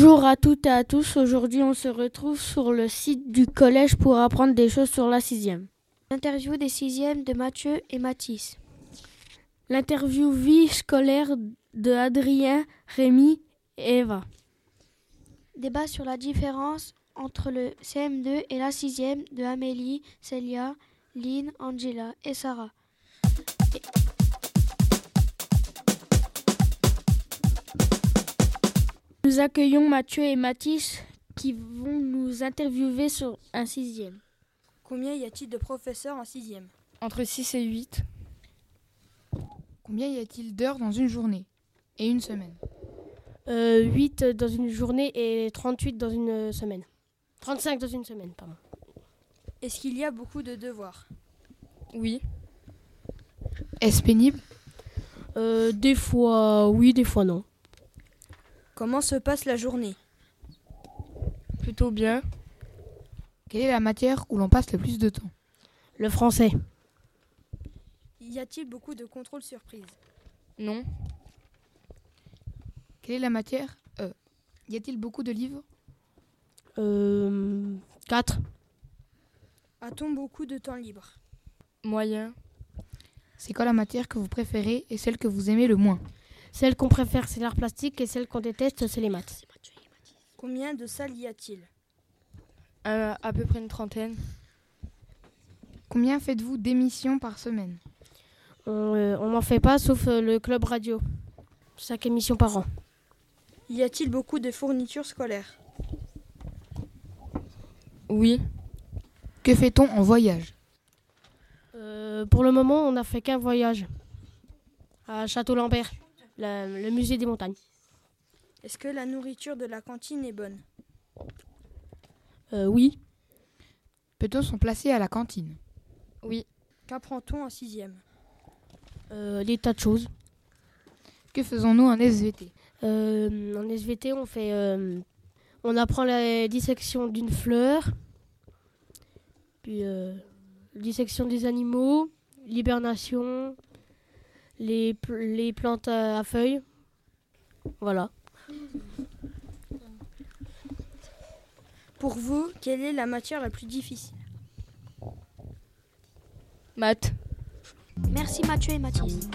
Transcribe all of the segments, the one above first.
Bonjour à toutes et à tous. Aujourd'hui, on se retrouve sur le site du collège pour apprendre des choses sur la sixième. Interview des sixièmes de Mathieu et Mathis. L'interview vie scolaire de Adrien, Rémi et Eva. Débat sur la différence entre le CM2 et la sixième de Amélie, Célia, Lynn, Angela et Sarah. Nous accueillons Mathieu et Mathis qui vont nous interviewer sur un sixième. Combien y a-t-il de professeurs en sixième? Entre 6 et 8. Combien y a-t-il d'heures dans une journée et une semaine? Euh, 8 dans une journée et 38 dans une semaine. 35 dans une semaine, pardon. Est-ce qu'il y a beaucoup de devoirs? Oui. Est-ce pénible? Euh, Des fois oui, des fois non. Comment se passe la journée? Plutôt bien. Quelle est la matière où l'on passe le plus de temps? Le français. Y a-t-il beaucoup de contrôles surprises? Non. Quelle est la matière euh, Y a-t-il beaucoup de livres? Euh, 4. A-t-on beaucoup de temps libre? Moyen. C'est quoi la matière que vous préférez et celle que vous aimez le moins? Celle qu'on préfère, c'est l'art plastique et celle qu'on déteste, c'est les maths. Combien de salles y a-t-il? Euh, à peu près une trentaine. Combien faites-vous d'émissions par semaine? On euh, on n'en fait pas sauf euh, le club radio. 5 émissions par an. Y a-t-il beaucoup de fournitures scolaires? Oui. Que fait-on en voyage? Euh, pour le moment, on n'a fait qu'un voyage à Château-Lambert, le, le musée des montagnes. Est-ce que la nourriture de la cantine est bonne? Euh, oui, Peut-on s'en placer à la cantine? Oui. Qu'apprend-on en sixième? Euh, des tas de choses. Que faisons-nous en SVT Euh, en SVT, on fait, euh, on apprend la dissection d'une fleur, puis euh, dissection des animaux, l'hibernation, les, pl- les plantes à, à feuilles. Voilà. Pour vous, quelle est la matière la plus difficile? Maths. Merci Mathieu et Mathis.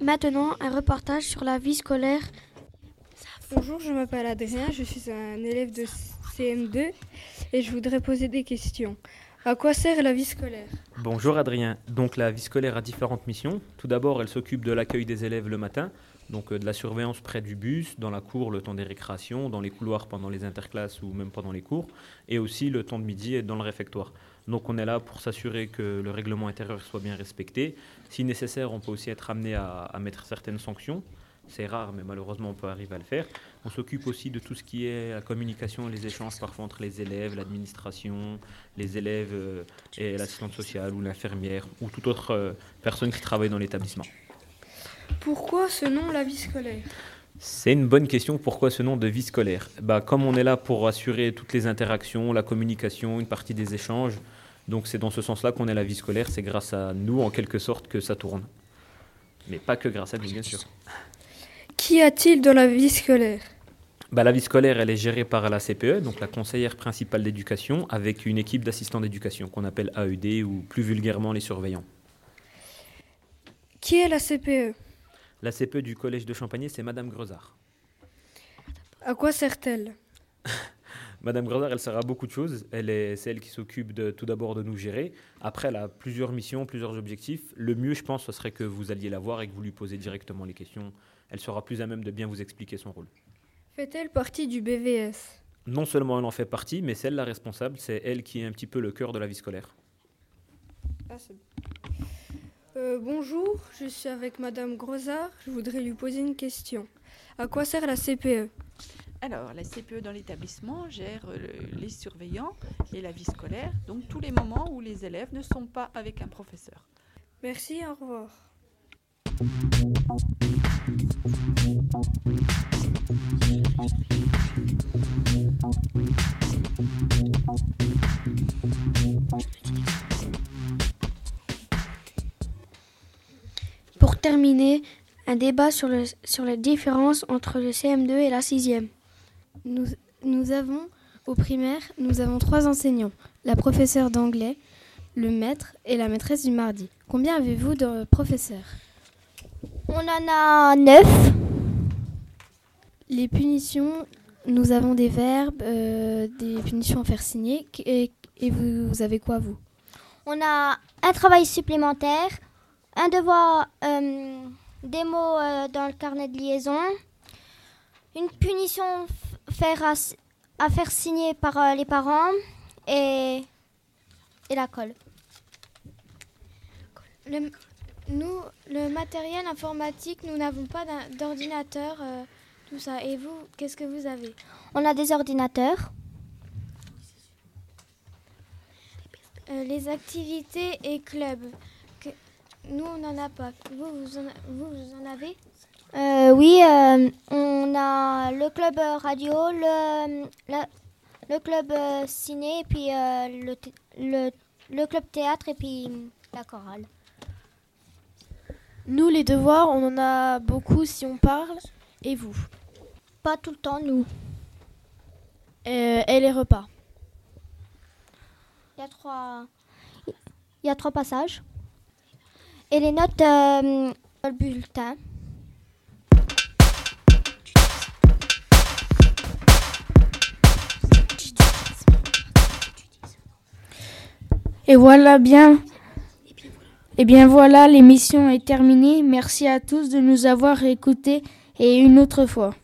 Maintenant, un reportage sur la vie scolaire. Bonjour, je m'appelle Adrien, je suis un élève de CM2 et je voudrais poser des questions. À quoi sert la vie scolaire? Bonjour Adrien. Donc la vie scolaire a différentes missions. Tout d'abord, elle s'occupe de l'accueil des élèves le matin, donc euh, de la surveillance près du bus, dans la cour le temps des récréations, dans les couloirs pendant les interclasses ou même pendant les cours, et aussi le temps de midi et dans le réfectoire. Donc on est là pour s'assurer que le règlement intérieur soit bien respecté. Si nécessaire, on peut aussi être amené à, à mettre certaines sanctions. C'est rare, mais malheureusement, on peut arriver à le faire. On s'occupe aussi de tout ce qui est la communication et les échanges parfois entre les élèves, l'administration, les élèves euh, et l'assistante sociale ou l'infirmière ou toute autre euh, personne qui travaille dans l'établissement. Pourquoi ce nom, la vie scolaire? C'est une bonne question. Pourquoi ce nom de vie scolaire? Bah, Comme on est là pour assurer toutes les interactions, la communication, une partie des échanges, donc c'est dans ce sens-là qu'on est la vie scolaire. C'est grâce à nous, en quelque sorte, que ça tourne. Mais pas que grâce à nous, bien sûr. Qu'y a-t-il dans la vie scolaire? Bah, la vie scolaire, elle est gérée par la CPE, donc la conseillère principale d'éducation, avec une équipe d'assistants d'éducation qu'on appelle AED ou plus vulgairement les surveillants. Qui est la CPE La CPE du collège de Champagné, c'est Madame Grezard. À quoi sert-elle? Madame Grezard, elle sert à beaucoup de choses. Elle est celle qui s'occupe de, tout d'abord de nous gérer. Après, elle a plusieurs missions, plusieurs objectifs. Le mieux, je pense, ce serait que vous alliez la voir et que vous lui posiez directement les questions. Elle sera plus à même de bien vous expliquer son rôle. Fait-elle partie du BVS Non seulement elle en fait partie, mais celle la responsable, c'est elle qui est un petit peu le cœur de la vie scolaire. Ah, c'est bon. Euh, bonjour, je suis avec Madame Grosard. Je voudrais lui poser une question. À quoi sert la CPE Alors, la CPE dans l'établissement gère euh, le- les surveillants et la vie scolaire, donc tous les moments où les élèves ne sont pas avec un professeur. Merci, au revoir. terminer, un débat sur, le, sur les différences entre le CM2 et la 6e. Nous, nous avons, au primaire, nous avons trois enseignants. La professeure d'anglais, le maître et la maîtresse du mardi. Combien avez-vous de professeurs? On en a neuf. Les punitions, nous avons des verbes, euh, des punitions à faire signer. Et, et vous, vous avez quoi, vous? On a un travail supplémentaire, un devoir, euh, des mots euh, dans le carnet de liaison, une punition faire à, faire signer par euh, les parents et, et la colle. Le, nous, le matériel informatique, nous n'avons pas d'ordinateur, euh, tout ça. Et vous, qu'est-ce que vous avez? On a des ordinateurs. Euh, Les activités et clubs. que- nous, on n'en a pas. Vous, vous en, vous, vous en avez? Euh, oui, euh, on a le club euh, radio, le, la- le club ciné, et puis le, le, le club théâtre, et puis la chorale. Nous, les devoirs, on en a beaucoup si on parle. Et vous? Pas tout le temps, nous. Et les repas? Il y a trois, il y a trois passages. Et les notes euh, le bulletin. Et voilà bien. Et bien voilà, l'émission est terminée. Merci à tous de nous avoir écoutés et une autre fois.